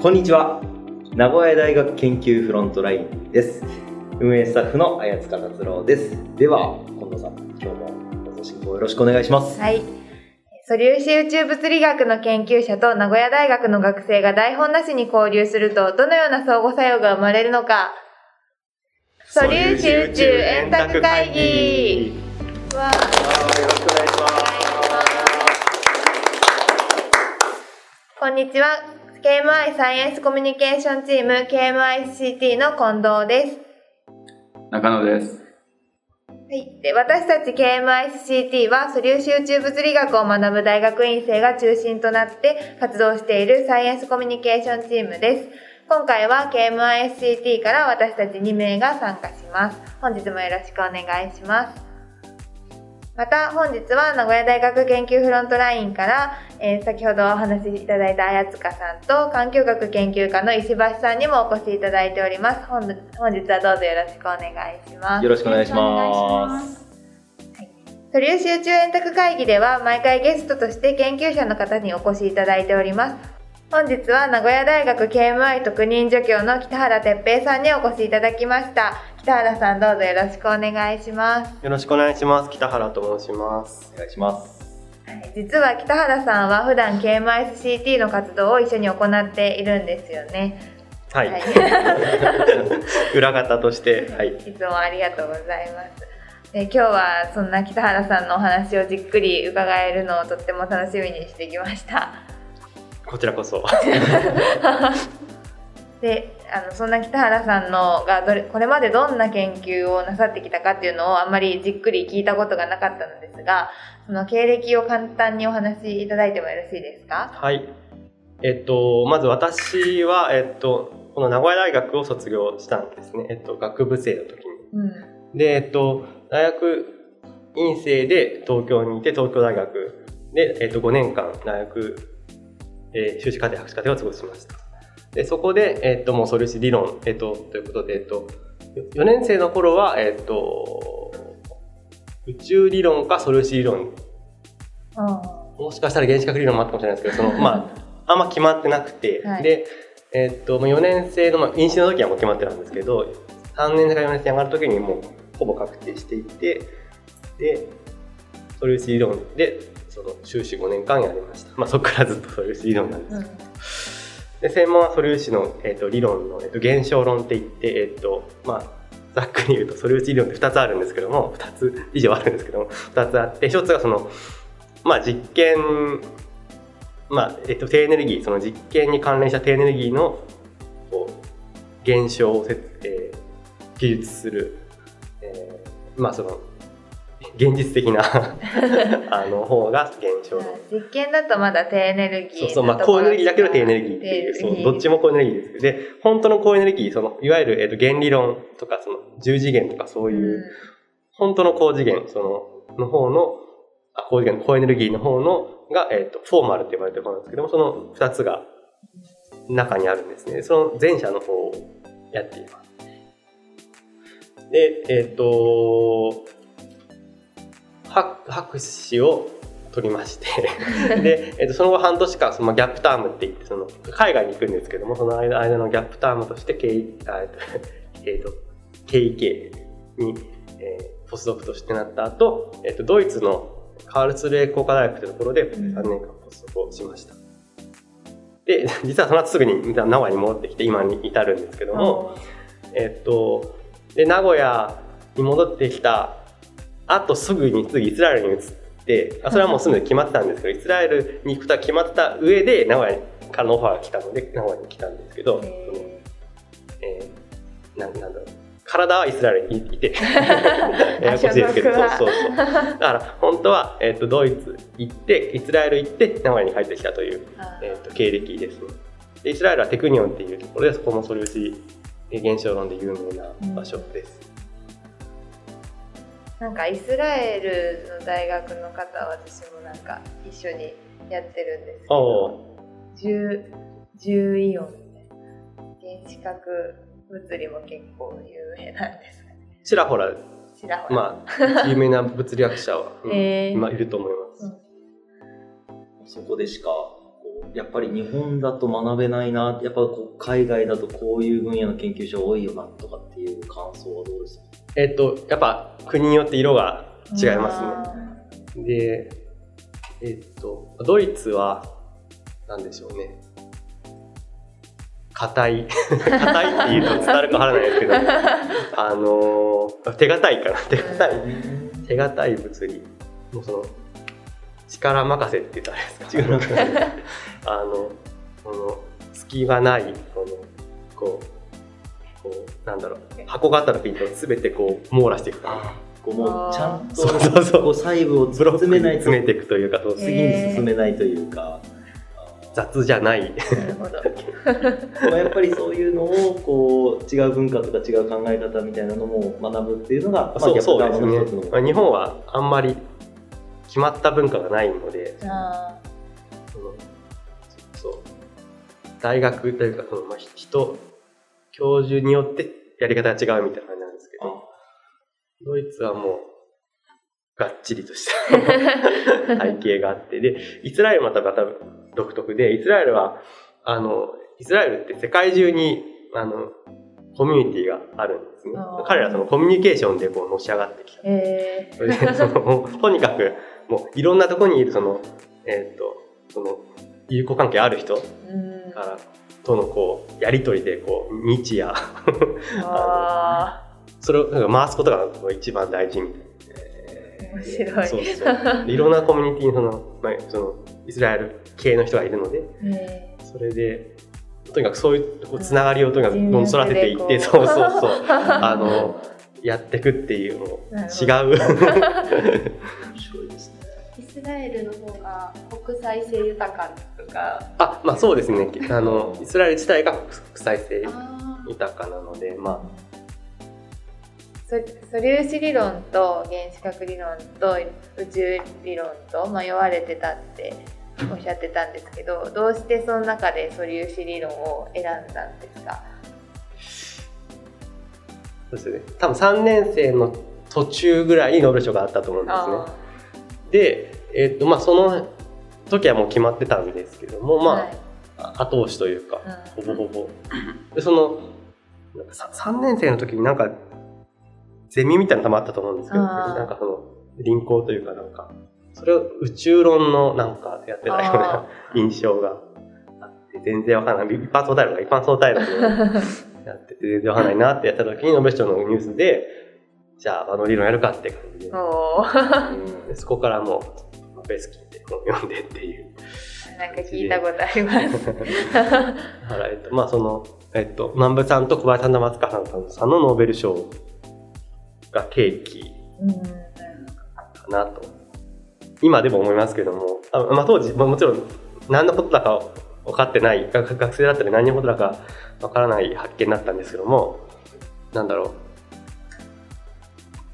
こんにちは。名古屋大学研究フロントラインです。運営スタッフの綾塚達郎です。では、近藤さん、今日も放送進行よろしくお願いします。はい。素粒子宇宙物理学の研究者と名古屋大学の学生が台本なしに交流すると、どのような相互作用が生まれるのか。素粒子宇宙円卓会議わよろしくお願いしこんにちは。KMI サイエンスコミュニケーションチーム KMICT の近藤です。中野です。はい。で、私たち KMICT は素粒子宇宙物理学を学ぶ大学院生が中心となって活動しているサイエンスコミュニケーションチームです。今回は KMICT から私たち2名が参加します。本日もよろしくお願いします。また本日は名古屋大学研究フロントラインから、えー先ほどお話しいただいた綾塚さんと環境学研究家の石橋さんにもお越しいただいております。本日本日はどうぞよろしくお願いします。よろしくお願いします。素粒子宇宙円卓会議では毎回ゲストとして研究者の方にお越しいただいております本日は名古屋大学 KMI 特任助教の北原哲平さんにお越しいただきました北原さんどうぞよろしくお願いします、よろしくお願いします。北原と申します。お願いします。はい実は北原さんは普段 KMICT の活動を一緒に行っているんですよねはい。はい 裏方として、はい。いつもありがとうございます。で今日はそんな北原さんのお話をじっくり伺えるのをとっても楽しみにしてきました。こちらこそ。であのそんな北原さんのがどれこれまでどんな研究をなさってきたかっていうのをあんまりじっくり聞いたことがなかったのですがその経歴を簡単にお話しいただいてもよろしいですか？はい。えっと、まず私は、えっと、この名古屋大学を卒業したんですね。えっと、学部生の時に。うんで、えっと、大学院生で東京にいて、東京大学で、えっと、5年間大学、えー修士課程、博士課程を過ごしました。で、そこで、えっと、もう素粒子理論、えっと、ということで、えっと、4年生の頃は、えっと、宇宙理論か素粒子理論、もしかしたら原子核理論もあったかもしれないですけど、その、まあ、あんま決まってなくて、はい。で、えっと、まあ4年生の、まあ、飲酒の時はもう決まってたんですけど、3年生から4年生に上がる時にもうほぼ確定していて、で、素粒子理論で、その修士5年間やりました。まあ、そこからずっと素粒子理論なんですうん。けど。で、専門は素粒子の、えっと理論の、えっと現象論って言って、えっと、まあ、ざっくり言うと素粒子理論って2つあるんですけども、2つ以上あるんですけども、2つあって、1つがその、まあ、実験、まあ、えっと、低エネルギー、その実験に関連した低エネルギーの、こう、現象をせ、えー記述する、えーまあ、その、現実的な あの方が現象論。実験だとまだ低エネルギーそうそう、まあ、高エネルギーだけど低エネルギーっていう、そう、どっちも高エネルギーです。で、本当の高エネルギー、その、いわゆる、えっ、と、原理論とか、その、十次元とかそういう、本当の高次元、その、の方の、あ、高次元、高エネルギーの方の、が、えっ、と、フォーマルって呼ばれてるものなんですけども、その二つが中にあるんですね。その前者の方をやっています。で、えっ、と、博博士を取りまして、で、えっとその後半年間そのギャップタームって言ってその海外に行くんですけどもその間間のギャップタームとして K あえっと と KK に、えーポスドクとしてなった後、えっとドイツのカールツレー工科大学というところで3年間ポスドクをしました。で 実はその後すぐに名古屋に戻ってきて今に至るんですけども、えっとで名古屋に戻ってきたあとすぐに次イスラエルに移ってあそれはもうすぐ決まってたんですけどイスラエルに行くことは決まってた上で名古屋からのオファーが来たので名古屋に来たんですけど、そのへえーなんなんだろう。体はイスラエルにいて ややこしいですけどそうそうそう。だから本当は、えっとドイツ行ってイスラエル行って名古屋に帰ってきたという、えっと経歴ですね。でイスラエルはテクニオンっていうところでそこも素粒子現象論で有名な場所です、なんかイスラエルの大学の方は私もなんか一緒にやってるんですけどお重重イオンみたいな。原子核物理も結構有名なんですね。ちらほらちらほら、まあ有名な物理学者は、うんへー。今いると思います、うん。そこでしかこやっぱり日本だと学べないな、やっぱこう海外だとこういう分野の研究者多いよなとかっていう感想はどうですか？えっと、やっぱ国によって色が違いますね。で、えっと、ドイツは、なんでしょうね。硬い。硬いって言うと伝わるかわからないですけど、あのー手堅いかな。手堅い。手堅い物理。もうその、力任せって言ったらあれですか。あの、この、隙がない、この、こう、こう、なんだろう、箱があった時に全てこう、網羅していく感じ。こうもうちゃんとそうそうそう。こう細部を詰めないと詰めていくというか、そう次に進めないというか、雑じゃない。まあやっぱりそういうのをこう違う文化とか違う考え方みたいなのも学ぶっていうのが、まあ、そうそうですね。日本はあんまり決まった文化がないので、あ。そのそう。大学というかその、まあ、人教授によってやり方が違うみたいな感じなんですけど、ドイツはもうがっちりとした 背景があってでイスラエルまたまた独特でイスラエルはあのイスラエルって世界中にあのコミュニティがあるんですね。彼らはそのコミュニケーションでこうのし上がってきた。えそれでその とにかくもういろんなところにいるそのえっ、とその友好関係ある人か。らとのこうやり取りでこう日夜あそれをなんか回すことが一番大事みたいな。あ、面白い。そうそうでいろんなコミュニティにその、まあ、そのイスラエル系の人がいるのでえそれでとにかくそういうこうつながりをとにかくうんどん育てていって、人そうそうそうあのやっていくっていうの違う面白いですね。イスラエルの方が国際性豊かとか。あまあそうですね。あのイスラエル自体が国際性あ豊かなのでま素素粒子理論と原子核理論と宇宙理論と迷われてたっておっしゃってたんですけどどうしてその中で素粒子理論を選んだんですか？あそうですね。多分3年生の途中ぐらいにノーベル賞があったと思うんですね。あで、えっとまあ、その時はもう決まってたんですけども、まあ、はい。後押しというか、うん。ほぼほぼ。で、その、なんかさ3年生の時になんか、ゼミみたいなのたまあったと思うんですけど、なんかその、輪行というかなんか、それを宇宙論のなんかやってたようなあ印象があって、全然わかんない。一般相対論が一般相対論を やってて全然わかんないなってやった時に、ノーベル賞のニュースで、じゃあ、あの理論やるかって感じで、うそこからもう、ベスキンで本読んでっていう。なんか聞いたことあります。だから、えっと、まあ、その、えっと、南部さんと小林さんと松川さんさんのノーベル賞が契機うんかなと。今でも思いますけども、あまあ、当時、まあ、もちろん何のことだか分かってない、学学生だったり何のことだか分からない発見だったんですけども、なんだろう。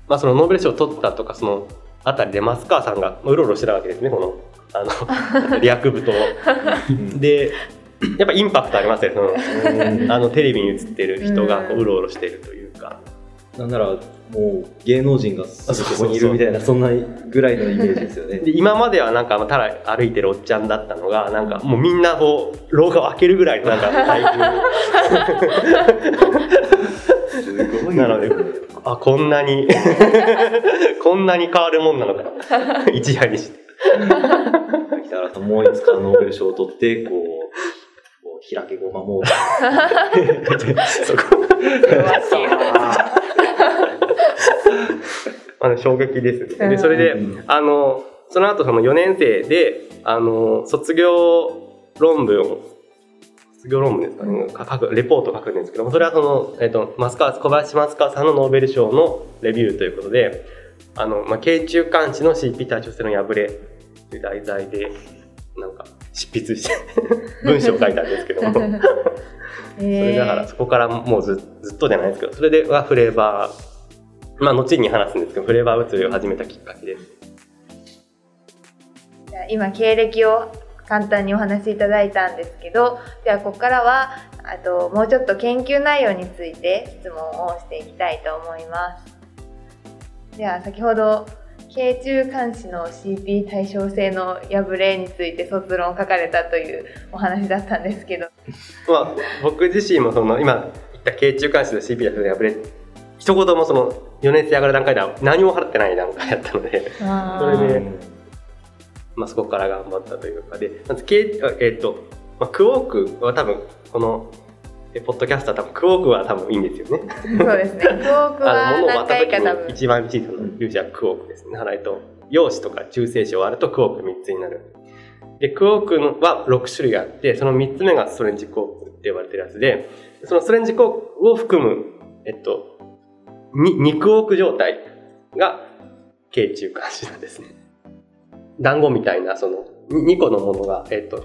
まあ、そのノーベル賞を取ったとか、そのあたりで松川さんがうろうろしてたわけですね、この、あの、リアク部と。で、やっぱインパクトありますよ、その、うん。あのテレビに映ってる人がこううろうろしてるというか、なんならもう芸能人がそこにいるみたいなそんなぐらいのイメージですよね。で今まではなんかただ歩いてるおっちゃんだったのがなんかもうみんなこう廊下を開けるぐらいのなんか体 すごいなのであこんなに こんなに変わるもんなのか。一夜にして。北原さんもういつかノーベル賞を取ってこうこう開けごまもそこ。あの衝撃ですね。でそれであのその後その4年生であの卒業論文を卒業論文ですか？ね、か書くレポートを書くんですけどもそれはその、えっと松川小林松川さんのノーベル賞のレビューということであの、まあ、慶中監視の CP 対称性の破れという題材でなんか執筆して 文章を書いたんですけども。それだからそこからもうずずっとじゃないですけどそれではフレーバーまあ後に話すんですけどフレーバー物理を始めたきっかけです。今経歴を簡単にお話しいただいたんですけどではここからはあともうちょっと研究内容について質問をしていきたいと思います。では先ほど京中監視の CP 対称性の破れについて卒論を書かれたというお話だったんですけど。まあ、僕自身もその今言った京中監視の CP だと破れ一言もその4年生上がる段階では何も払ってない段階だったのでそれでまあ、そこから頑張ったというかでまず、K えっ、と、まあ、クオークは多分このえポッドキャストは多分クオークは多分いいんですよね。そうですね クオークは何回か多分に一番小さな粒子はクオークですね。払いと陽子とか中性子を割るとクオーク3つになる。で、クオークのは6種類あって、その3つ目がストレンジクオークって呼ばれてるやつで、そのストレンジクオークを含む、えっと、に2クオーク状態が軽中間子なんですね。団子みたいな、その、2個のものが、えっと、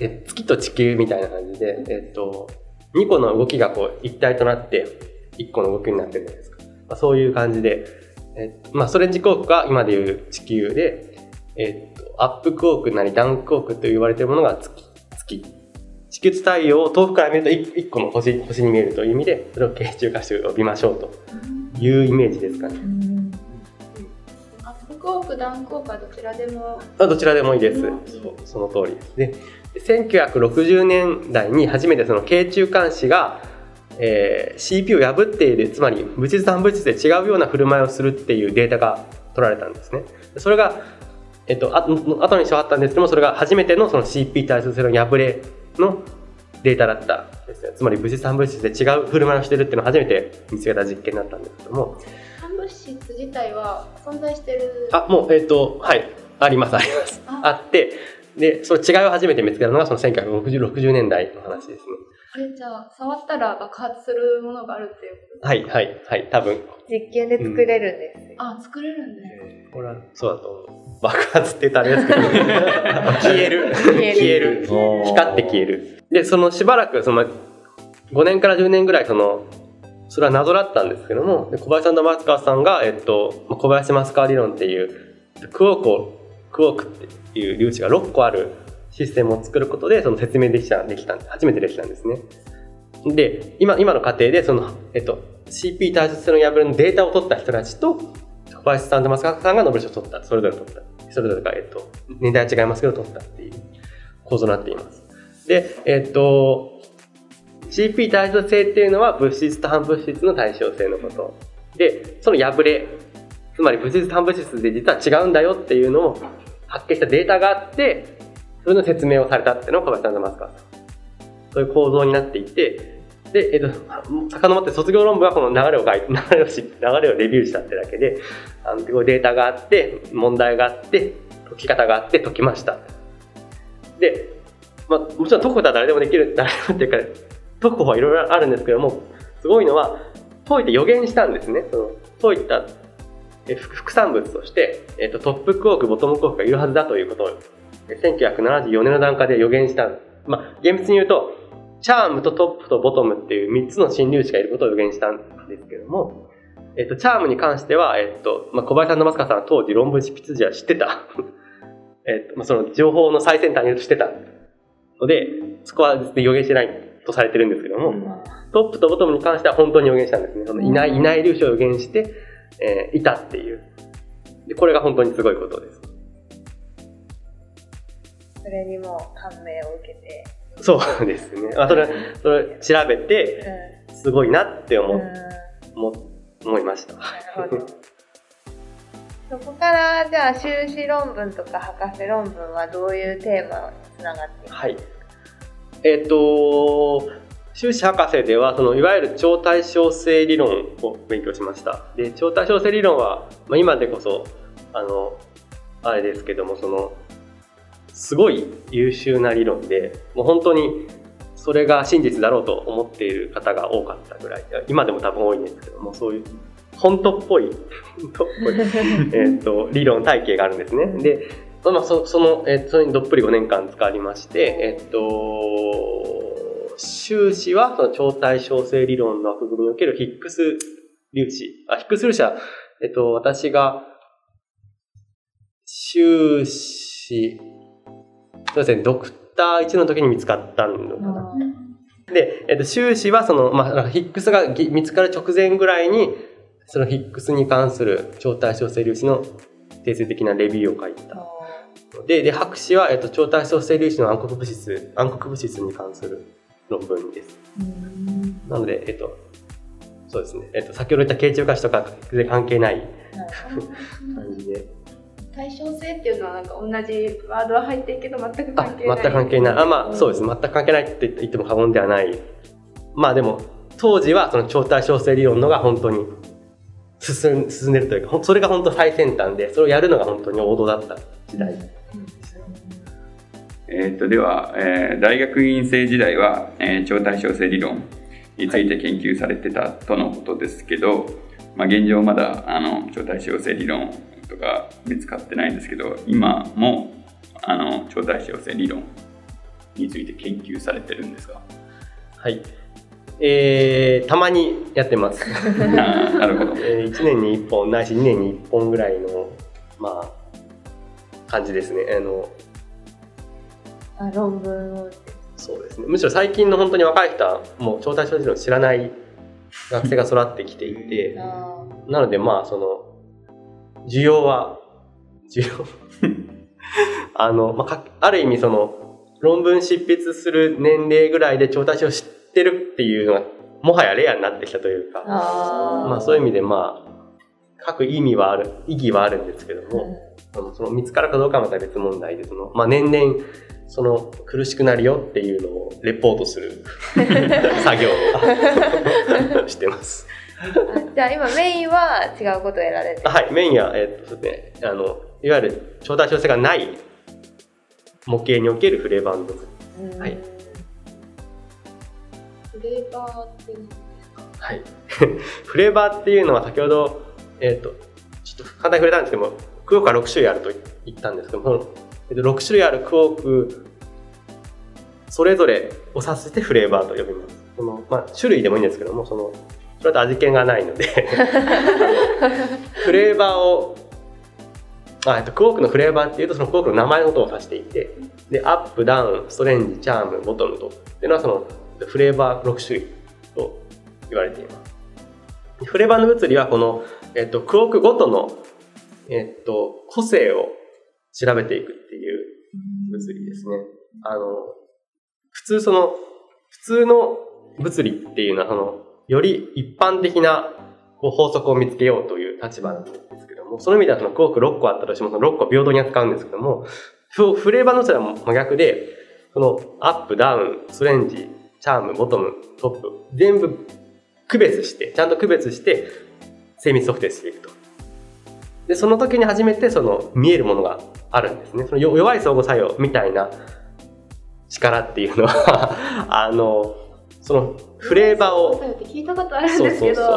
え月と地球みたいな感じで、えっと、2個の動きがこう一体となって、1個の動きになってるじゃないですか。まあ、そういう感じで、えっとまあ、ストレンジクォークが今でいう地球で、えっと、アップクォークなりダウンクォークと言われているものが月。月。地球と太陽を遠くから見ると 1, 個の星星に見えるという意味で、それを軽中化して呼びましょうというイメージですかね。アップクォーク、ダウンクォークはどちらでも。あどちらでもいいです。うんその通りです。で、1960年代に初めてその軽中間子が、えー CP を破っている、つまり物質と反物質で違うような振る舞いをするっていうデータが取られたんですね。それが、えっと、あ後にしてあったんですけども、それが初めてのその CP 対数性の破れのデータだったんですね。つまり物質と反物質で違う振る舞いをしてるっていうのを初めて見つけた実験だったんですけども、反物質自体は存在してる。あ、もう、えっ、と、はい、あります、あります。ああって、で、その違いを初めて見つけたのが、その1960 60年代の話ですね。あれじゃあ、触ったら爆発するものがあるっていうことはい、はい、はい、多分、実験で作れるんです、あ、作れるんです。これはそうだと思う。爆発って言ったらあれですけど、消える。消える消える。光って消える。で、そのしばらく、その、5年から10年ぐらい、その、それは謎だったんですけども、小林さんと松川さんが、えっと、小林松川理論っていう、クオークを、クオークっていう粒子が6個あるシステムを作ることで、その説明できた、できた、初めてできたんですね。で、今、今の過程で、その、えっと、CP 対称性の破れのデータを取った人たちと、小林さんと松川さんがノーベル賞を取った、それぞれ取った。それぞれが、えっと、年代は違いますけど、取ったっていう構造になっています。で、えっと、CP 対称性っていうのは物質と反物質の対称性のこと。で、その破れ、つまり物質と反物質で実は違うんだよっていうのを発見したデータがあって、それの説明をされたっていうのが小林さんと松川さん。そういう構造になっていて、で、えっと、遡って卒業論文はこの流れを書いて、流れをし、流れをレビューしたってだけで、あのデータがあって、問題があって、解き方があって解きました。で、まあ、もちろん解くことは誰でもできる、誰でもっていうか、解く方法はいろいろあるんですけども、すごいのは、解いて予言したんですね。その解いたえ副産物として、えっとトップクォーク、ボトムクォークがいるはずだということを、え1974年の段階で予言した。まあ、厳密に言うと、チャームとトップとボトムっていう3つの新粒子がいることを予言したんですけども、えっと、チャームに関しては、えっと、まあ、小林さんと松川さんは当時論文執筆時は知ってた。えっと、まあ、その情報の最先端にいるとしてたので、そこは別に予言してないとされてるんですけども、トップとボトムに関しては本当に予言したんですね。そのいない、いない粒子を予言して、えーいたっていう。で、これが本当にすごいことです。それにも感銘を受けて、そうですね。あ、それ、それ調べて、すごいなってうん、思,、うん思思いました。なるほど。そこからじゃあ修士論文とか博士論文はどういうテーマにつながっていますか、はい。えっ、と、修士博士では、そのいわゆる超対称性理論を勉強しました。で、超対称性理論は、まあ、今でこそ、あの、あれですけども、その、すごい優秀な理論で、もう本当にそれが真実だろうと思っている方が多かったぐらい、今でも多分多いんですけども、そういう本当っぽい、本当っぽい えっと理論体系があるんですね。で、まあ、そその、えーそれにどっぷり5年間使いまして、えっと、修士はその超対称性理論の枠組みにおけるヒックス粒子。あ、ヒックス粒子は、えっと、私が修士、そうですね、ドクター1の時に見つかったのかな。で、えっと、修士はその、まあ、ヒックスがぎ見つかる直前ぐらいに、そのヒックスに関する超対称性粒子の定性的なレビューを書いたのでで博士は、えっと、超対称性粒子の暗黒物質暗黒物質に関する論文です。なので、えっと、そうですね、えっと、先ほど言った傾聴可視とか全然関係ない感じで。対称性っていうのはなんか同じワードは入ってるけど全くあ関係ない。全く関係ない。あまあそうです。全く関係ないって言っても過言ではない。まあでも当時はその超対称性理論のが本当に進ん進んでるというかそれが本当最先端でそれをやるのが本当に王道だった時代えー、とでは、えー大学院生時代は、えー超対称性理論について研究されてたとのことですけど、まあ、現状まだあの超対称性理論とか見つかってないんですけど今もあの超対称性理論について研究されてるんですか？はい。えー、たまにやってます、なるほど。え1年に1本ないし2年に1本ぐらいのまあ感じですね。あのあ論文を。そうですね。むしろ最近の本当に若い人はもう超対称理論知らない学生が育ってきていてあなのでまあその需要は 需要？あの、まあか、ある意味その論文執筆する年齢ぐらいで超対称を知ってるっていうのがもはやレアになってきたというかあまあそういう意味でまあ書く意味はある意義はあるんですけども、その見つかるかどうかはまた別問題でその、まあ、年々その苦しくなるよっていうのをレポートする 作業を してます。じゃあ今メインは違うことをやられてる。はい、メインは、えっとですね、あのいわゆる超対称性がない模型におけるフレーバーの部分。うん。はい。フレーバーって何ですか？はい、フレーバーっていうのは先ほど、えっとちょっと簡単に触れたんですけどもクオークは6種類あると言ったんですけども、えっと、6種類あるクオークそれぞれを指してフレーバーと呼びます。その、まあ、種類でもいいんですけどもそのそれだと味気がないので。フレーバーをあ、えっと、クオークのフレーバーっていうとそのクオークの名前のことを指していてでアップダウンストレンジチャームボトムとっていうのはそのフレーバー6種類と言われています。フレーバーの物理はこの、えっと、クオークごとの、えっと、個性を調べていくっていう物理ですね。あの普通その普通の物理っていうのはそのより一般的なこう法則を見つけようという立場なんですけどもその意味ではそのクオーク6個あったとしてもその6個平等に扱うんですけどもフレーバーの物理は真逆でそのアップダウンストレンジチャームボトムトップ全部区別してちゃんと区別して精密測定していくと。でその時に初めてその見えるものがあるんですね。そのよ弱い相互作用みたいな力っていうのは あのそのフレーバーを聞いたことあるんそうですけどそうそう。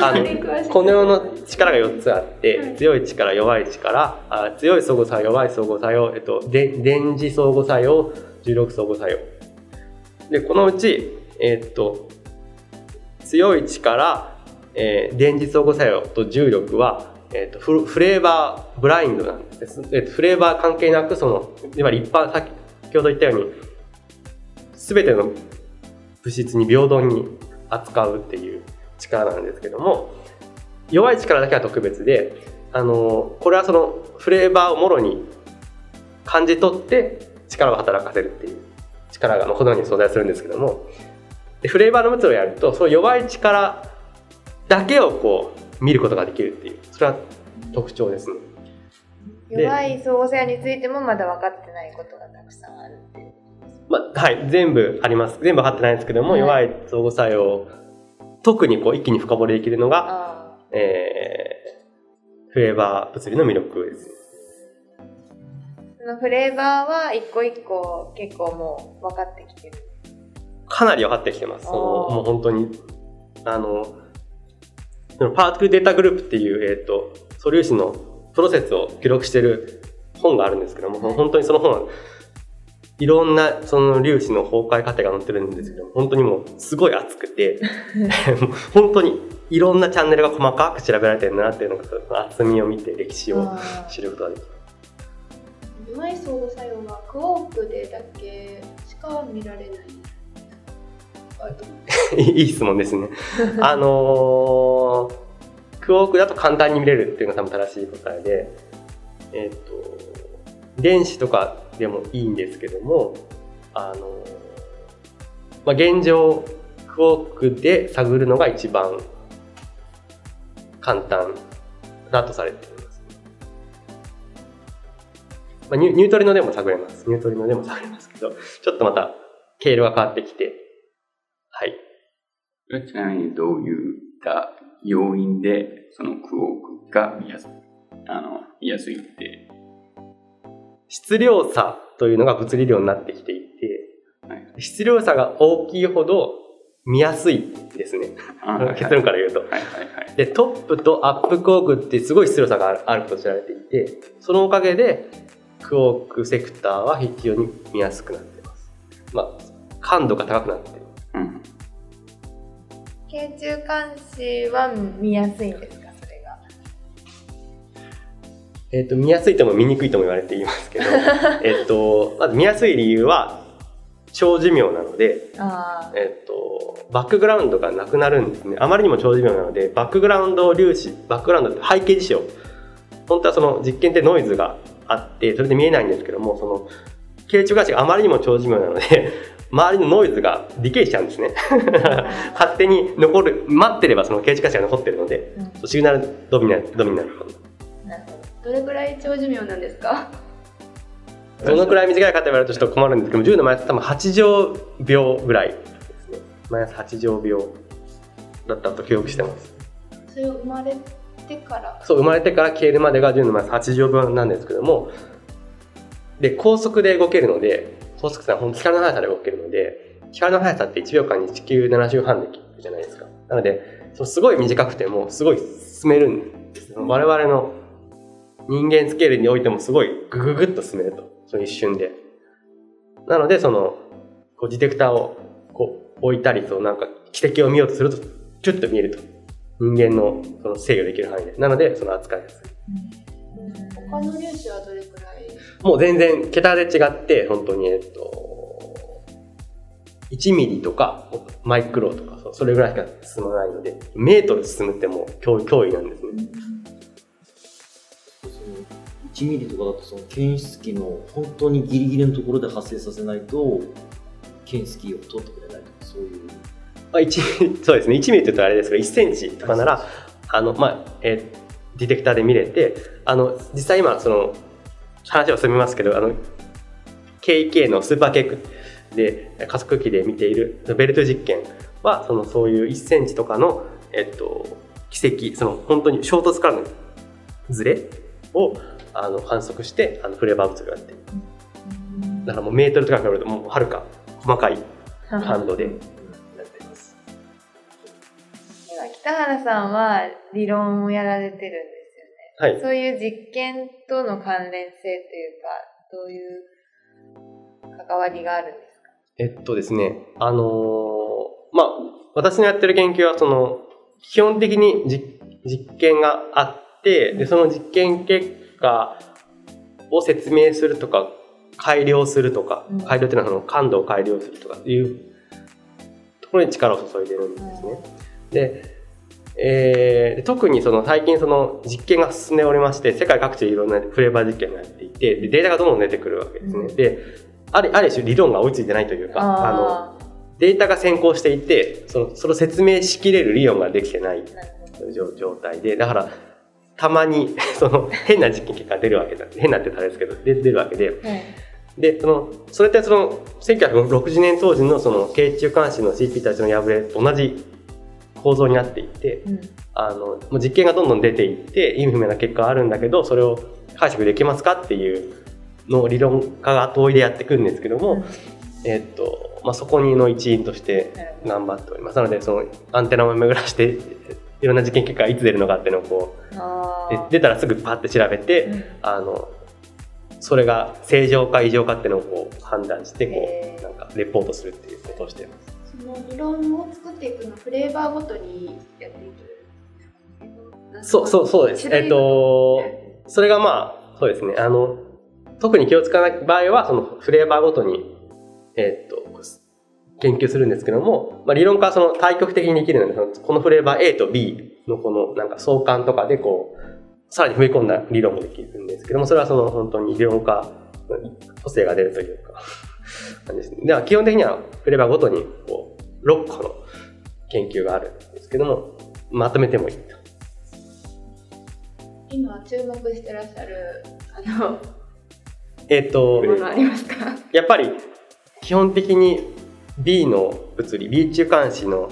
ああまり詳しくのこの世の力が4つあって、はい。強い力弱い力あ強い相互作用弱い相互作用、えっと、で電磁相互作用重力相互作用。でこのうち、えっと、強い力、えー電磁相互作用と重力は、えっと、フフレーバーブラインドなんです、えっと、フレーバー関係なくそのいわゆる一般先ほど言ったように全ての物質に平等に扱うっていう力なんですけども弱い力だけは特別であのこれはそのフレーバーをもろに感じ取って力を働かせるっていう力がこのように存在するんですけどもでフレーバーの物理をやるとその弱い力だけをこう見ることができるっていうそれは特徴ですね。で弱い相互作用についてもまだ分かってないことがたくさんあるっていうまあ、はい、全部あります。全部分かってないんですけども、はい弱い相互作用、特にこう一気に深掘りできるのが、あえー、フレーバー物理の魅力です。ーそのフレーバーは一個一個結構もう分かってきてるかなり分かってきてます。そのもう本当に、あの、そのパークルデータグループっていう、えっ、と、素粒子のプロセスを記録してる本があるんですけども、本当にその本は、いろんなその粒子の崩壊過程が載ってるんですけど、本当にもうすごい熱くて、本当にいろんなチャンネルが細かく調べられてるなっていうのが、厚みを見て歴史を知ることができる。弱い相互作用はクオークでだけしか見られない いい質問ですね。あのークオークだと簡単に見れるっていうのが多分正しい答えで、えっ、と、電子とかでもいいんですけども、あの、まあ、現状、クオークで探るのが一番簡単だとされています。まあ、ニュニュートリノでも探れます。ニュートリノでも探れますけど、ちょっとまた経路が変わってきて、はい。ちなみにどういった要因でそのクオークが見やすあの見やすいって、質量差というのが物理量になってきていて、はい質量差が大きいほど見やすいですね。結論から言うと。はいはいはい。で、トップとアップクォークってすごい質量差があると知られていて、そのおかげで、クォークセクターは非常に見やすくなっています。まあ、感度が高くなって。軽中監視は見やすいんですか？それが。えっ、と、見やすいとも見にくいとも言われていますけど、えっと、まず見やすい理由は、長寿命なので。えっと、バックグラウンドがなくなるんですね。あまりにも長寿命なので、バックグラウンド粒子、バックグラウンドって背景事象。本当はその実験ってノイズがあって、それで見えないんですけども、その、軽中監視があまりにも長寿命なので、周りのノイズがディケイしちゃうんですね。勝手に残る、待ってればその軽中監視が残ってるので、うんシグナルドミナル、ドミナル。なるほど。どれくらい長寿命なんですか？どのくらい短いかって言われるとちょっと困るんですけども、10のマイナス多分8乗秒ぐらいですね。マイナス8乗秒だったと記憶してます。それを生まれてから？そう、生まれてから消えるまでが10のマイナス8乗秒なんですけども、で、高速で動けるので、高速ってのは本当光の速さで動けるので、光の速さって1秒間に地球7周半で切るじゃないですか。なので、そのすごい短くても、すごい進めるんですよ。我々の人間スケールにおいてもすごいグググッと進めると。その一瞬で。なので、その、こうディテクターをこう置いたり、そうなんか奇跡を見ようとすると、チュッと見えると。人間のその制御できる範囲で。なので、その扱いやすい。他の粒子はどれくらいもう全然桁で違って、本当に、えっと、1ミリとか、マイクロとか、それぐらいしか進まないので、メートル進むってもう脅威脅威なんですね。その1ミリとかだとその検出器の本当にギリギリのところで発生させないと検出器を取ってくれないとかそういう。まあ、1そうですね、1ミリって言うとあれですけど、1センチとかなら、あの、まあ、えーディテクターで見れて、あの、実際今、その、話は進みますけど、あの、KK のスーパーケークで加速器で見ているベルト実験は、その、そういう1センチとかの、えっと、奇跡、その、本当に衝突からのズレを、あの、観測して、あの、フレーバー物がやって。だからもうメートルとか比べると、もうはるか細かい感度でやってます。今北原さんは理論をやられてるんです。はい。そういう実験との関連性というか、どういう関わりがあるんですか？えっとですね、あのーまあ、私のやってる研究は、その、基本的に実実験があって、で、その実験結果を説明するとか、改良するとかうん、改良っていうのはその感度を改良するとかっていうところに力を注いでるんですね。で、えーで特にその最近その実験が進んでおりまして、世界各地でいろんなフレーバー実験がやっていて、でデータがどんどん出てくるわけですね。うんで、あるある種理論が追いついてないというか、あの、あデータが先行していて、その、それを説明しきれる理論ができてない。状状態で、だから、たまに、その、変な実験結果が出るわけだ。変なって言ったらですけど、で出るわけで。はい。で、その、それってその、1960年当時のその、軽中監視の CP たちの破れと同じ構造になっていて、うん。あの、もう実験がどんどん出ていって、意味不明な結果があるんだけど、それを解釈できますかっていうのを理論家が問いでやってくるんですけども、うんえっと、まあ、そこにの一員として頑張っております。なので、そのアンテナを巡らして、いろんな実験結果がいつ出るのかっていうのをこう、出たらすぐパッて調べて、うんあの、それが正常か異常かっていうのをこう判断して、こう、なんかレポートするっていうことをしています。理論を作っていくのはフレーバーごとにやっていくそう、そう、そうです。えっと、それがまあ、そうですね。あの、特に気をつかない場合は、そのフレーバーごとに、えっと、研究するんですけども、まあ、理論家はその対極的にできるので、そのこのフレーバー A と B のこのなんか相関とかでこう、さらに踏み込んだ理論もできるんですけども、それはその本当に理論家、個性が出るというか、感じですね。では基本的にはフレーバーごとにこう6個の研究があるんですけども、まとめてもいいと。今注目してらっしゃるあのえっ、と、ものありますか？やっぱり基本的に B の物理 B 中間子の、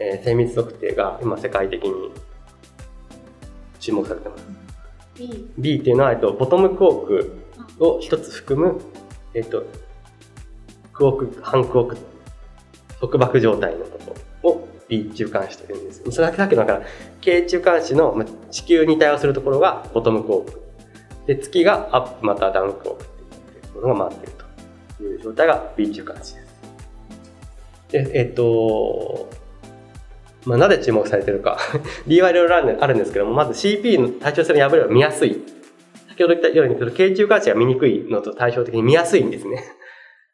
えー精密測定が今世界的に注目されてます。B B っていうのは、えっと、ボトムクォークを一つ含む、えっと、クォーク半クォーク束縛状態のことを B 中間子というんです。それだけさっきのだから K 中間子のまあ地球に対応するところがボトムクォークで月がアップまたダウンクォークっていうものが回っているという状態が B 中間子です。でえっとまあ、なぜ注目されてるか。理由はいろいろあるあるんですけどもまず CP の対称性の破れは見やすい。先ほど言ったように軽中間子が見にくいのと対照的に見やすいんですね。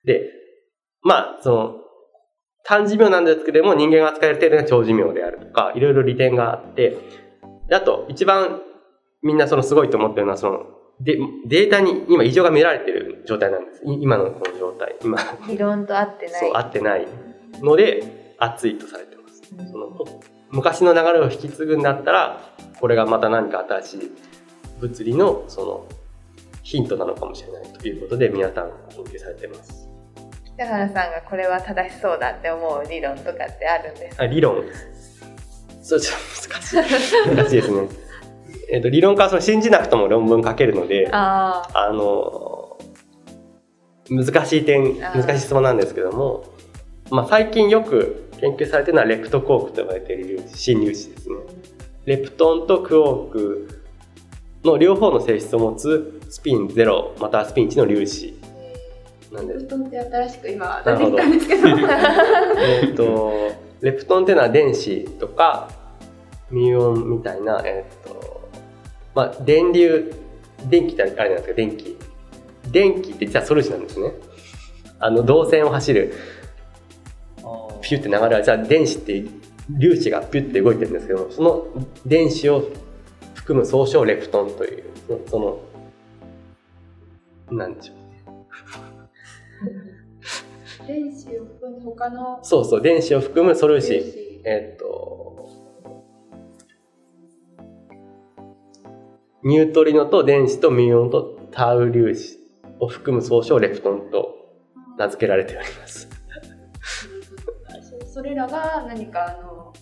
でまあその短寿命なんですけども人間が扱える程度が長寿命であるとかいろいろ利点があってであと一番みんなそのすごいと思ってるのはそのでデータに今異常が見られてる状態なんです。い今のこの状態。今。理論と合ってない。そう合ってないので熱いとされてます。その昔の流れを引き継ぐんだったらこれがまた何か新しい物理のそのヒントなのかもしれないということで皆さん研究されてます北原さんがこれは正しそうだって思う理論とかってあるんですか？あ理論。そうちょっと難しい。難しいですね。えっと理論家はその信じなくとも論文書けるのであああの難しい点難しい質問なんですけども、まあ、最近よく研究されてるのはレプトクォークと呼ばれている新粒子ですね。レプトンとクォークの両方の性質を持つスピン0またはスピン1の粒子なんで。すレプトンって新しく今出てきたんですけど。えっとレプトンっていうのは電子とかミュオンみたいな、えっとまあ、電流電気ってあれじゃないですか電気。電気って実は素粒子なんですね。あの導線を走る。ピュって流れはじゃあ電子って粒子がピュって動いてるんですけどその電子を含む総称レプトンというそそのなんでしょう電子を含む他のそうそう電子を含む素粒子えっと、ニュートリノと電子とミュオンとタウ粒子を含む総称をレプトンと名付けられております。そそれらが何かあの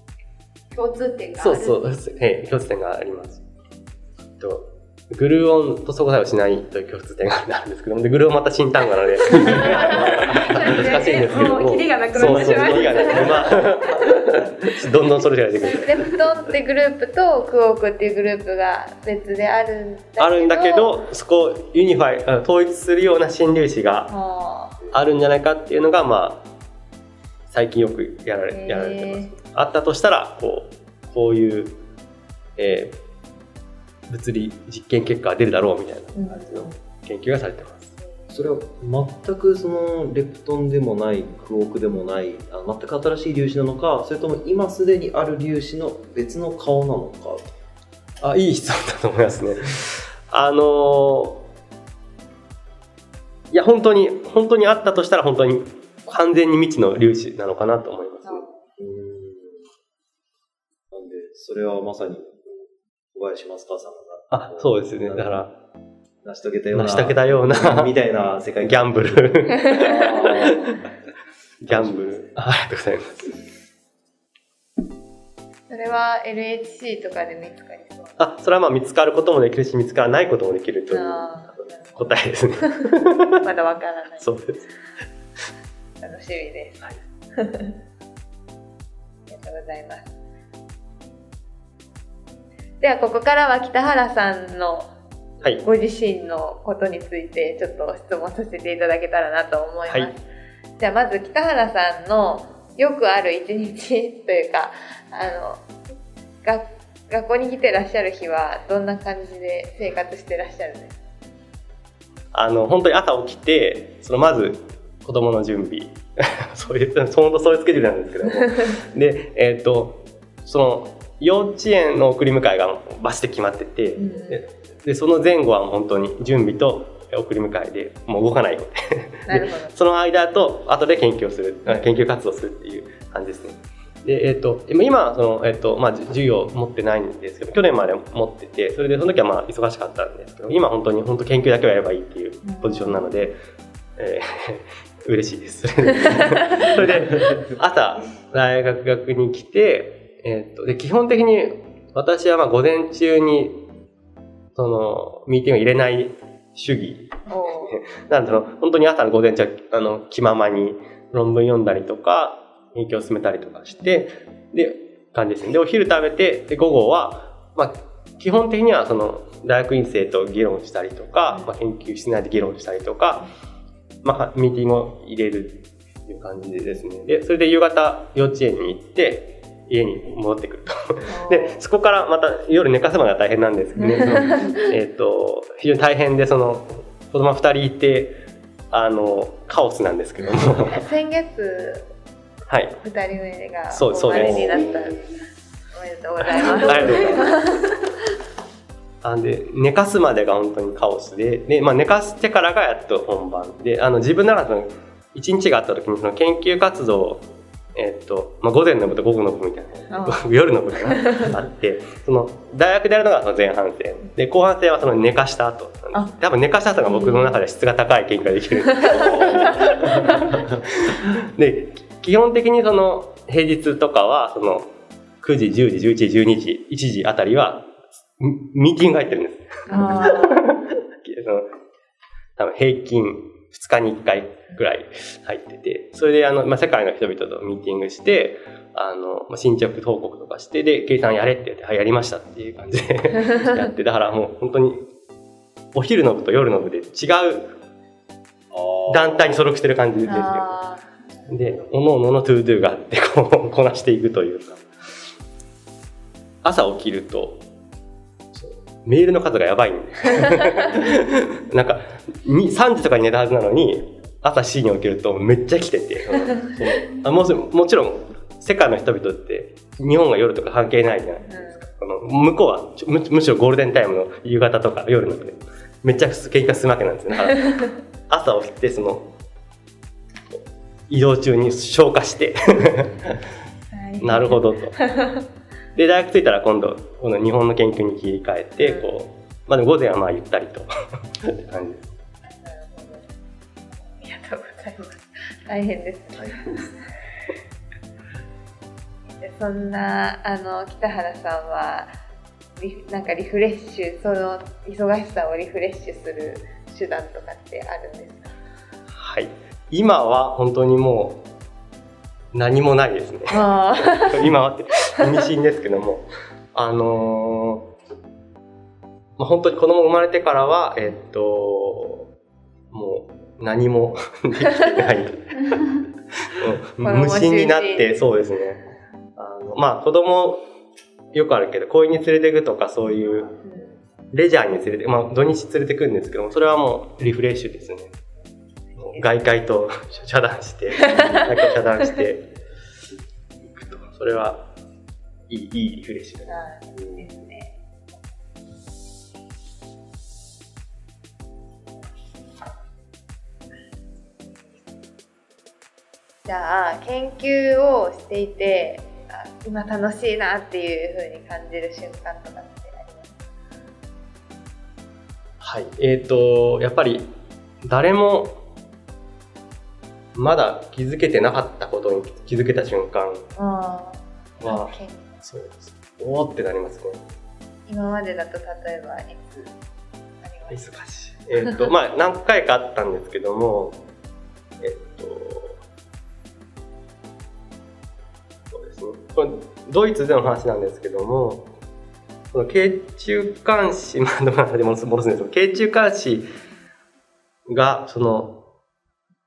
共通点があるそうそう、ええ共通点があります。えっとグルーオンと相互作用しないという共通点があるんですけども、でグルーオンまた新単語なので、難しいんですけども。もうキリがなくなってしまいましどんどんそれが出てくる。レプトンってグループとクオークっていうグループが別であるんだけどあるんだけど、そこを unify、あ統一するような新粒子がああるんじゃないかっていうのが、まあ、最近よくやらーれやられてます。へあったとしたら、こう、こういう、えー物理実験結果が出るだろうみたいな感じの研究がされてます。それは全くそのレプトンでもないクォークでもないあ全く新しい粒子なのかそれとも今すでにある粒子の別の顔なのかあ、いい質問だと思いますね。あのーいや、本当に、本当にあったとしたら、本当に完全に未知の粒子なのかなと思いますね。なんでそれはまさに小林正川さんがあ、そうですね。だから、成し遂げたような成し遂げたようなみたいな世界ギャンブル。ギャンブル。あありがとうございます。それは LHC とかで見つかりそう？あ、それはまあ見つかることもできるし、見つからないこともできるというあ答えですね。ーまだわからない そうです。楽しみです、はい ありがとうございますではここからは北原さんのはい。ご自身のことについてちょっと質問させていただけたらなと思います、はいじゃあまず北原さんのよくある一日というかあのが学校に来てらっしゃる日はどんな感じで生活してらっしゃるんですかあの、本当に朝起きて、そのまず子供の準備。そういう、本当そういうスケジュールなんですけども。で、えっ、と、その、幼稚園の送り迎えがバシって決まってて、うんででその前後は本当に準備と送り迎えでもう動かないよなるほど。その間と後で研究をするあ研究活動をするっていう感じですね。でえっと今はその、えっとまあ、じ授業持ってないんですけど去年まで持っててそれでその時はまあ忙しかったんですけど今本当に本当研究だけをやればいいっていうポジションなので、えー 嬉しいです。それで朝大学学に来て、えっとで基本的に私はまあ午前中にそのミーティングを入れない主義 なんだろう、本当に朝の午前中、あの、気ままに論文読んだりとか、研究を進めたりとかして、で、感じですね。で、お昼食べて、で、午後は、まあ、基本的にはその、大学院生と議論したりとか、まあ、研究室内で議論したりとか、まあ、ミーティングを入れるっていう感じでですね。で、それで夕方幼稚園に行って、家に戻ってくると。で、そこからまた夜寝かすまでは大変なんですけどね。えっと、非常に大変で、その、子供二人いて、あの、カオスなんですけども。先月はい。二人目がそうそうですになった。おめでとうございます。ありがとうございます。あで寝かすまでが本当にカオスでで、まあ、寝かしてからがやっと本番であの自分ならその一日があった時にその研究活動えっとまあ、午前の部と午後の部みたいな。あ夜の部が あってその大学でやるのがその前半戦。で後半戦はその寝かした後。多分寝かした後が僕の中で質が高い研究ができる。で基本的にその平日とかはその9時10時11時12時1時あたりはミミーティングが入ってるんです。多分平均2日に1回ぐらい入っててそれであの、まあ、世界の人々とミーティングしてあのまあ進捗報告とかしてで計算やれって言って「はいやりました」っていう感じで やってだからもう本当にお昼の部と夜の部で違う団体に所属してる感じですけどあで、おのおのの to do があって、こう、こなしていくというか。朝起きると、メールの数がやばいんで。なんか、に3時とかに寝たはずなのに、朝7時に起きるとめっちゃ来てて。あもちもちろん、世界の人々って、日本が夜とか関係ないじゃないですか。この向こうはむむしろゴールデンタイムの夕方とか夜の部でめっちゃ研究が進むわけなんですよ、ね、だから 朝起きてその移動中に消化してーなるほどと。で大学着いたら今度この日本の研究に切り替えてこう、まあ、午前はまあゆったりとって感じです。ありがとうございます。大変です。でそんなあの北原さんはリなんかリフレッシュその忙しさをリフレッシュする手段とかってあるんですか？はい、今は本当にもう何もないですね。あ 今はって意味深ですけども。あのーまあ、本当に子供生まれてからはえっともう何も できてない。無心になってそうですね。あのまあ子供よくあるけど公園に連れてくとかそういうレジャーに連れてまあ土日連れてくんですけどもそれはもうリフレッシュですね。外界と遮断して遮断していくと。それはいいいいリフレッシュだね。あいいですね。じゃあ研究をしていてあ今楽しいなっていう風に感じる瞬間とかってありますはい。えっ、とやっぱり誰もまだ気づけてなかったことに気づけた瞬間あは研そうですおおってなりますね今までだと例えばいつあります難しい。えっと、まあ、何回かあったんですけども、えっと、そうですね。これ、ドイツでの話なんですけども、その慶中監視、まあ、戻す戻すんですけど、慶中監視が、その、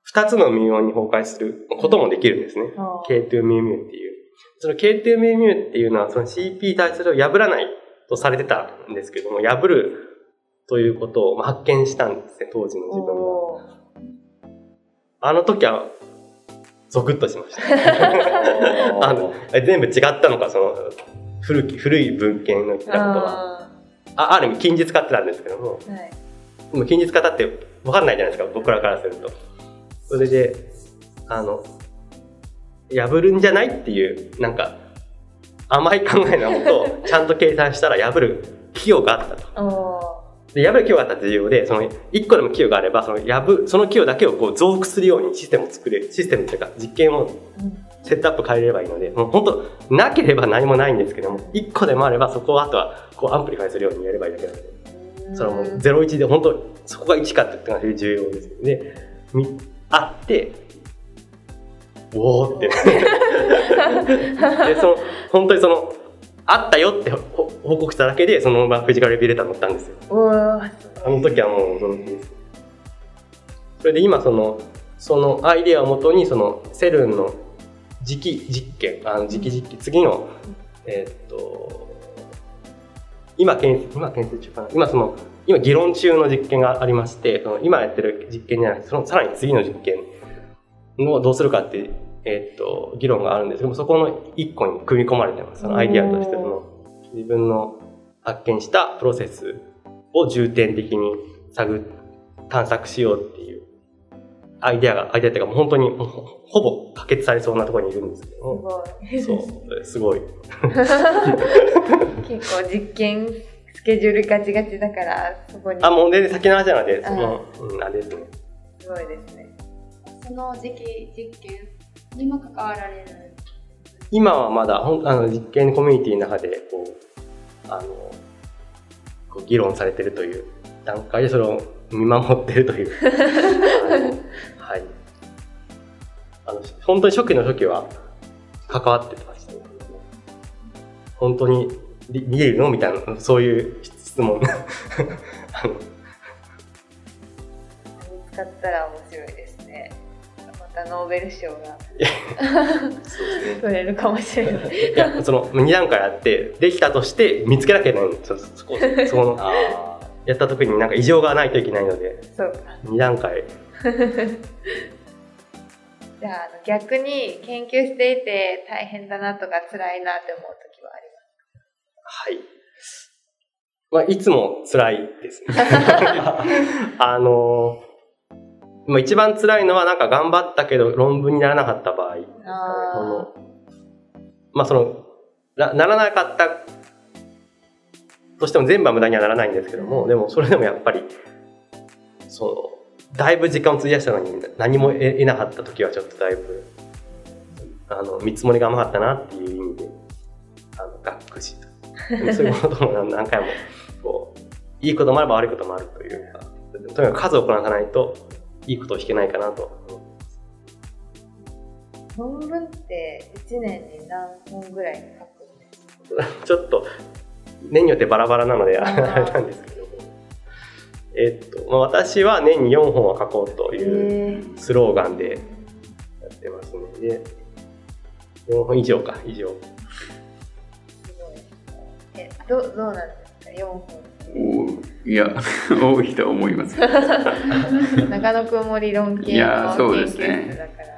二つのミューオンに崩壊することもできるんですね。あー K2 ミューミューっていう。その K2 ミューミューっていうのは、その CP 対する破らないとされてたんですけども、破るということをまあ発見したんですね、当時の自分は。おーあの時は、ゾクッとしました。あの全部違ったのか、その、古き古い文献の言ったことは。ああある意味近日化ってなんですけども。ーはい。でも近日化だって分かんないじゃないですか僕らからすると。それであの破るんじゃないっていうなんか甘い考えのもと ちゃんと計算したら破る企業があったと。おで破る企業があったって重要でその1個でも企業があればその破その企業だけをこう増幅するようにシステムを作れシステムっていうか実験をセットアップ変えればいいので、もう本当、なければ何もないんですけども、1個でもあれば、そこをあとはこう amplify するようにやればいいだけなので、それはもう01で本当、そこが1かっていうのが非常に重要です。で、みあって、おーって。で、その、本当にその、あったよってほ報告しただけで、そのまま Physical Review Letter 載ったんですよ。あの時はもう驚きです。それで今そのそのアイデアをもとにそのセルンの次期実験あの次期実験次のえーっと今建今建設中かな今その今議論中の実験がありましてその今やってる実験じゃなくてそのさらに次の実験をどうするかってえーっと議論があるんです。けどもそこの一個に組み込まれてます。そのアイデアとしてその。自分の発見したプロセスを重点的に探っ探索しようっていう。アイデアがアイデアっていうかもう本当にほほぼ可決されそうなところにいるんですけど。すもごい。そう。すごい。結構実験スケジュールガチガチだからそこに。あもう全然先の話なのでその、うん、あれですね。すごいですね。その時期実験にも関わられる。今はまだほんあの実験コミュニティの中でこうあのこう議論されてるという段階でそれを見守ってるという。はい。あの本当に初期の初期は関わってましたね。本当にり見えるのみたいなそういう質問。あ の見つかったら面白いですたノーベル賞がそうですね。取れるかもしれない。いやその2段階あってできたとして見つけなきゃいけない。んですよそこそこのあやった時になんか異常がないといけないのでそう。か2段階。じゃああの逆に研究していて大変だなとか辛いなって思う時はありはい。まあ、いつも辛いですね。あの、まあ、一番辛いのはなんか頑張ったけど論文にならなかった場合。ますそあのまあそのなならなかったとしても全部は無駄にはならないんですけどもでもそれでもやっぱりそのだいぶ時間を費やしたのに何も得得なかった時はちょっとだいぶあの見積もりが甘かったなっていう意味であのがっくしと。そういうことも何何回もこういいこともあれば悪いこともあるというかとにかく数をこなさないといいことを引けないかなと。思いますー論文って1年に何本ぐらい書くんですかちょっと年によってバラバラなのであれなんですけども、えっとまあ、私は年に4本は書こうというえスローガンでやってますね。で4本以上か以上。すごい。えどどうなんですか？4本おいや 多いと思います。中野くんも理論系いやの研そうですね。究室だから。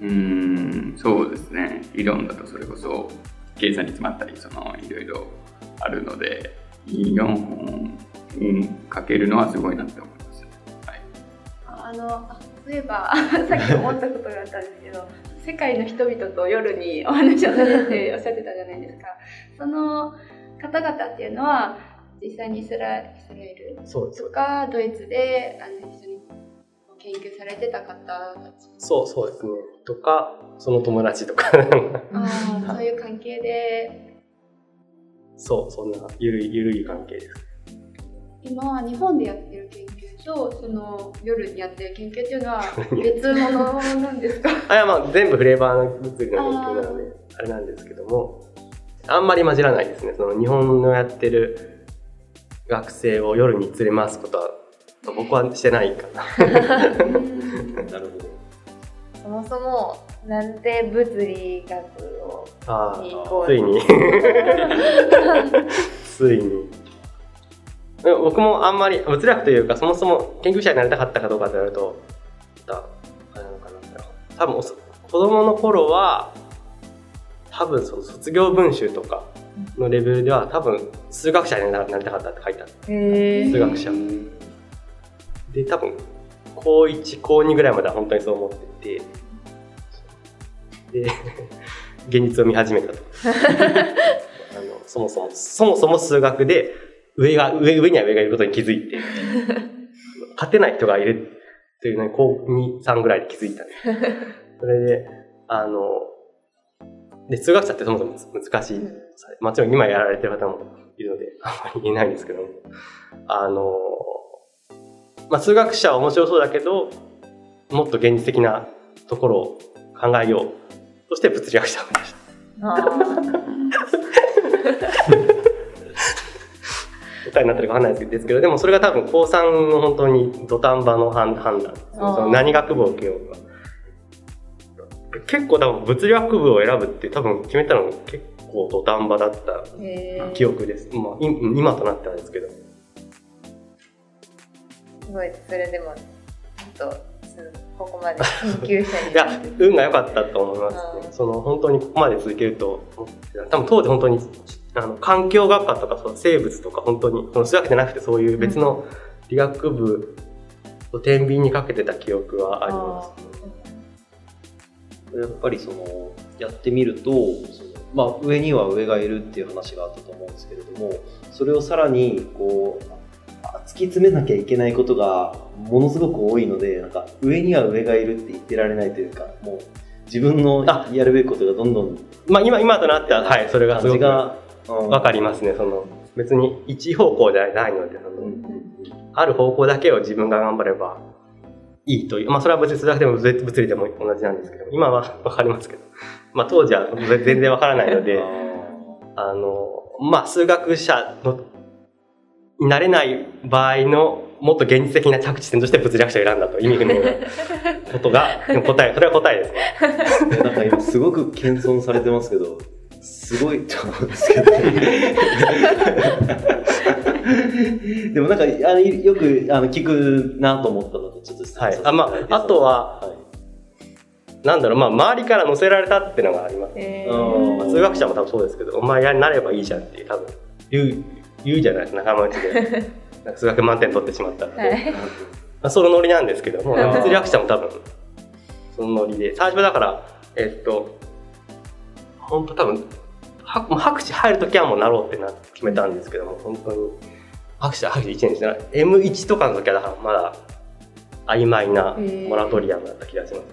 うーんそうですね。理論だとそれこそ計算に詰まったりそのいろいろあるので4本、うん、かけるのはすごいなって思います、はい、あのあそういえば さっき思ったことがあったんですけど世界の人々と夜にお話をされておっしゃってたじゃないですか。その方々っていうのは実際にイスラエルとかドイツであの一緒に研究されてた方たち。そうそうですね。とかその友達とか。あーそういう関係で。そうそんなゆるいゆるい関係です。今は日本でやってる研究とその夜にやってる研究っていうのは別物なんですか？あいやまあ全部フレーバーの物理の研究なのであれなんですけどもあんまり混じらないですね。その日本のやってる学生を夜に連れ回すことは僕はしてないかな。あ、なるほど。そもそもなんで物理学をついに。ついに。僕もあんまり物理学というかそもそも研究者になりたかったかどうかと言われるとあれなのかな。多分子供の頃は多分その卒業文集とかのレベルでは多分数学者になりたかったって書いてある。へ数学者。で多分高1高2ぐらいまでは本当にそう思ってて。で 現実を見始めたと。あのそもそもそもそも数学で上が上上には上がいることに気づいて 勝てない人がいる。っていうのに高23ぐらいで気づいたんですそれであので数学者ってそもそも難しい、もちろん今やられてる方もいるので あんまり言えないんですけども。あのまあ、数学者は面白そうだけどもっと現実的なところを考えようそして物理学者を目指した。答えになってるかわかんないですけどでもそれが多分高3の本当に土壇場の判判断その何学部を受けようか。結構多分物理学部を選ぶって多分決めたの結構土壇場だった記憶です、まあ、今となってはですけど。すごい。それでもちょっとここまで研究者に いや運が良かったと思いますね。その本当にここまで続けると多分当時本当にあの環境学科とかその生物とか本当にその数学じゃなくてそういう別の理学部を天秤にかけてた記憶はあります、やっぱりそのやってみるとその、まあ、上には上がいるっていう話があったと思うんですけれどもそれをさらにこう突き詰めなきゃいけないことがものすごく多いのでなんか上には上がいるって言ってられないというかもう自分のやるべきことがどんどんまあ今今となってははいそれがすごくわかりますねその別に一方向じゃないのでうん、ある方向だけを自分が頑張ればいいというまあそれは別に数学でも物理でも同じなんですけど今はわかりますけど。まあ当時は全然わからないのであのまあ数学者のになれない場合のもっと現実的な着地点として物理学者を選んだと意味不明な ことが答えそれは答えですね。なんか今すごく謙遜されてますけどすごいと思うんですけど でもなんかあのよくあの聞くなと思ったのでちょっとはい。あまああとは、はい、なんだろうまあ周りから乗せられたっていうのがあります、えー、まあ、数学者も多分そうですけどお前やなればいいじゃんっていう多分言う言うじゃないですか仲間内で。数学満点取ってしまったので、はい、まあ、そのノリなんですけども物理学者も多分そのノリで。最初だからえっと本当多分博士入る時はもうなろうってな決めたんですけども本当に博士博士1年してない。M1 とかの時はだからまだ曖昧なモラトリアムだった気がします。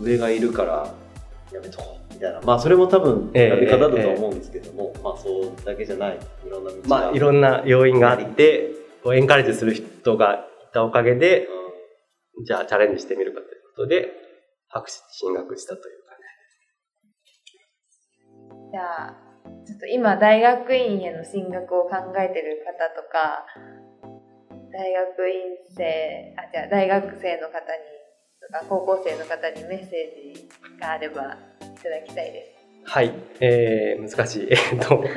上がいるからやめとこう。みたいな。まあそれも多分選び方だと思うんですけども、えーえー、まあそうだけじゃない。いろんな道まあいろんな要因があってエンカレッジする人がいたおかげで、うん、じゃあチャレンジしてみるかということで博士進学したという感じ。じゃあちょっと今大学院への進学を考えてる方とか大学院生あじゃあ大学生の方にとか高校生の方にメッセージがあればいただきたいです。はい、えー、難しい。えっと、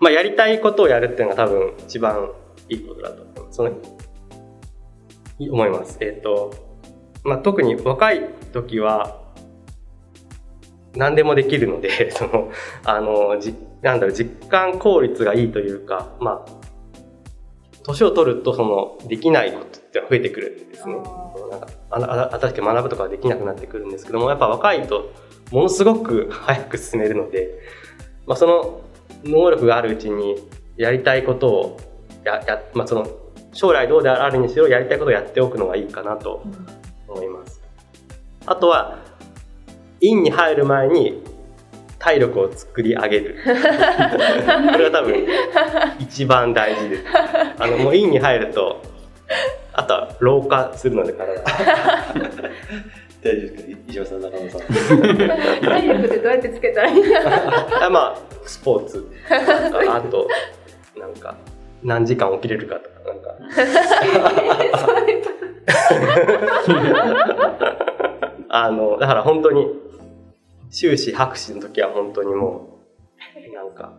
まあ、やりたいことをやるっていうのが多分一番いいことだとその思います。えっ、と、まあ、特に若い時は何でもできるので、その、あの、じなんだろう、実感効率がいいというか、まあ、年を取るとそのできないことって増えてくるんですね。なんか新しく学ぶとかはできなくなってくるんですけどもやっぱ若いとものすごく早く進めるので、まあ、その能力があるうちにやりたいことをやや、まあ、その将来どうであるにしろやりたいことをやっておくのがいいかなと思います。あとは院に入る前に体力を作り上げる。これが多分一番大事です。あのもう院に入るとあとは老化するので体。大丈夫ですか？石島さん中野さん。体力ってどうやってつけたらいいんだまあスポーツ。あとなんか何時間起きれるかとかなんか。あのだから本当に修士博士の時は本当にもうなんか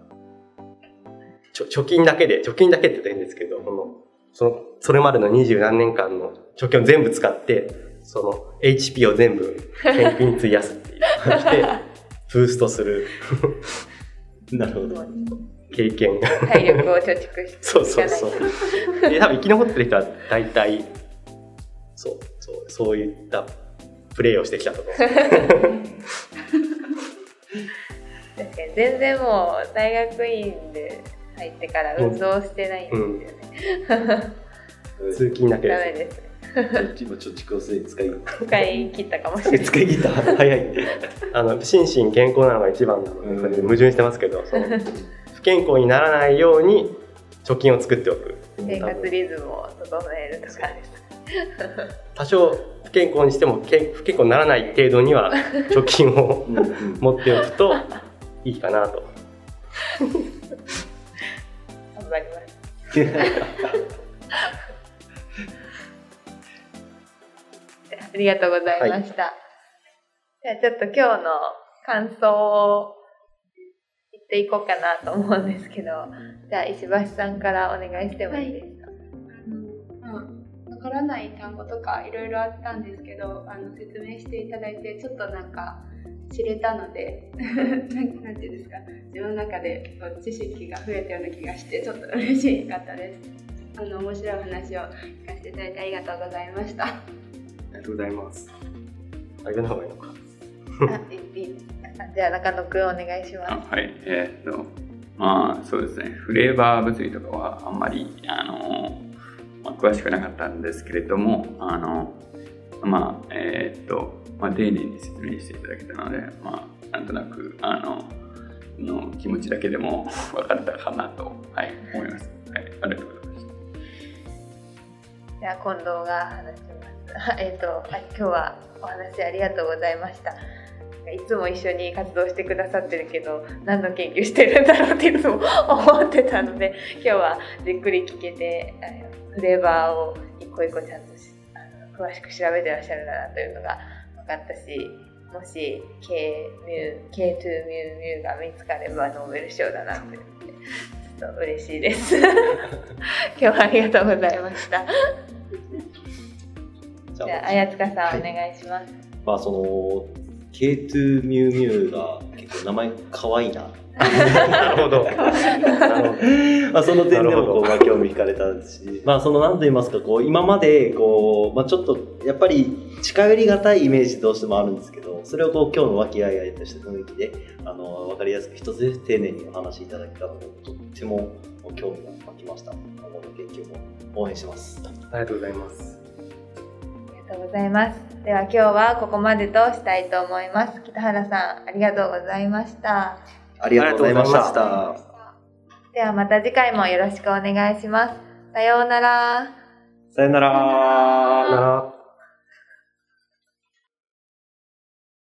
貯金だけで貯金だけって言ったらいいんですけどこのそのそれまでの二十何年間の貯金を全部使ってその HP を全部研究に費やすっていう感じで、ブーストするなるほど。経験。体力を貯蓄していそうそうそう。で、多分生き残ってる人は大体、そう、そう、そういったプレイをしてきたと思う。確かに。全然もう大学院で入ってから運動してないんですよね、通勤だけダでメですね。今貯蓄をすでに使い。使い切ったかもしれない。使い切った。早い。す。あの、心身健康なのが一番なので、うん。それで矛盾してますけど、その不健康にならないように貯金を作っておく。生活リズムを整えるとかです多少不健康にしてもけん不健康にならない程度には貯金を持っておくといいかなと。頑張ります。ありがとうござい。ました、じゃあちょっと今日の感想を言っていこうかなと思うんですけどじゃあ石橋さんからお願いしてもいいですか、あの、まあ、わからない単語とかいろいろあったんですけど、あの説明していただいてちょっとなんか知れたので、なんていうんですか、自分の中で知識が増えたような気がしてちょっと嬉しかったです。あの面白い話を聞かせていただいてありがとうございました。ありがとうございます。あげの方がいいのか。あいいあじゃあ中野くんお願いしますあはい、えーっと、まあそうですね、フレーバー物理とかはあんまり、あの、まあ、詳しくなかったんですけれども、あの、まあ、えーっと、まあ、丁寧に説明していただけたので、まあ、なんとなく、あの、の気持ちだけでも 分かったかなと、はい、思います。はい、ありがとうございました。じゃあ近藤が話します。えっと今日はお話ありがとうございました。いつも一緒に活動してくださってるけど何の研究してるんだろうっていつも 思ってたので今日はじっくり聞けてフレーバーを一個一個ちゃんとしあの詳しく調べてらっしゃるんだなというのが分かったしもし K ミュー K2 ミューミューが見つかればノーベル賞だなって思ってちょっと嬉しいです。今日はありがとうございました。じじゃあ、綾塚さん、お願いします。まあその K2 ミュウミュウが結構名前可愛いななるほど。まあその点でもこう、まあ、興味惹かれたし、まあその何と言いますか、こう今までこう、まあちょっとやっぱり近寄りがたいイメージどうしてもあるんですけど、それをこう今日の和気あいあいとした雰囲気で、あの、わかりやすく一つずつ丁寧にお話しいただけたので、とっても興味が湧きました。今後の研究も応援してます。ありがとうございます。ありがとうございます。では、今日はここまでとしたいと思います。北原さん、ありがとうございました。ありがとうございましたし。では、また次回もよろしくお願いします。さようなら。さよなら。さよなら。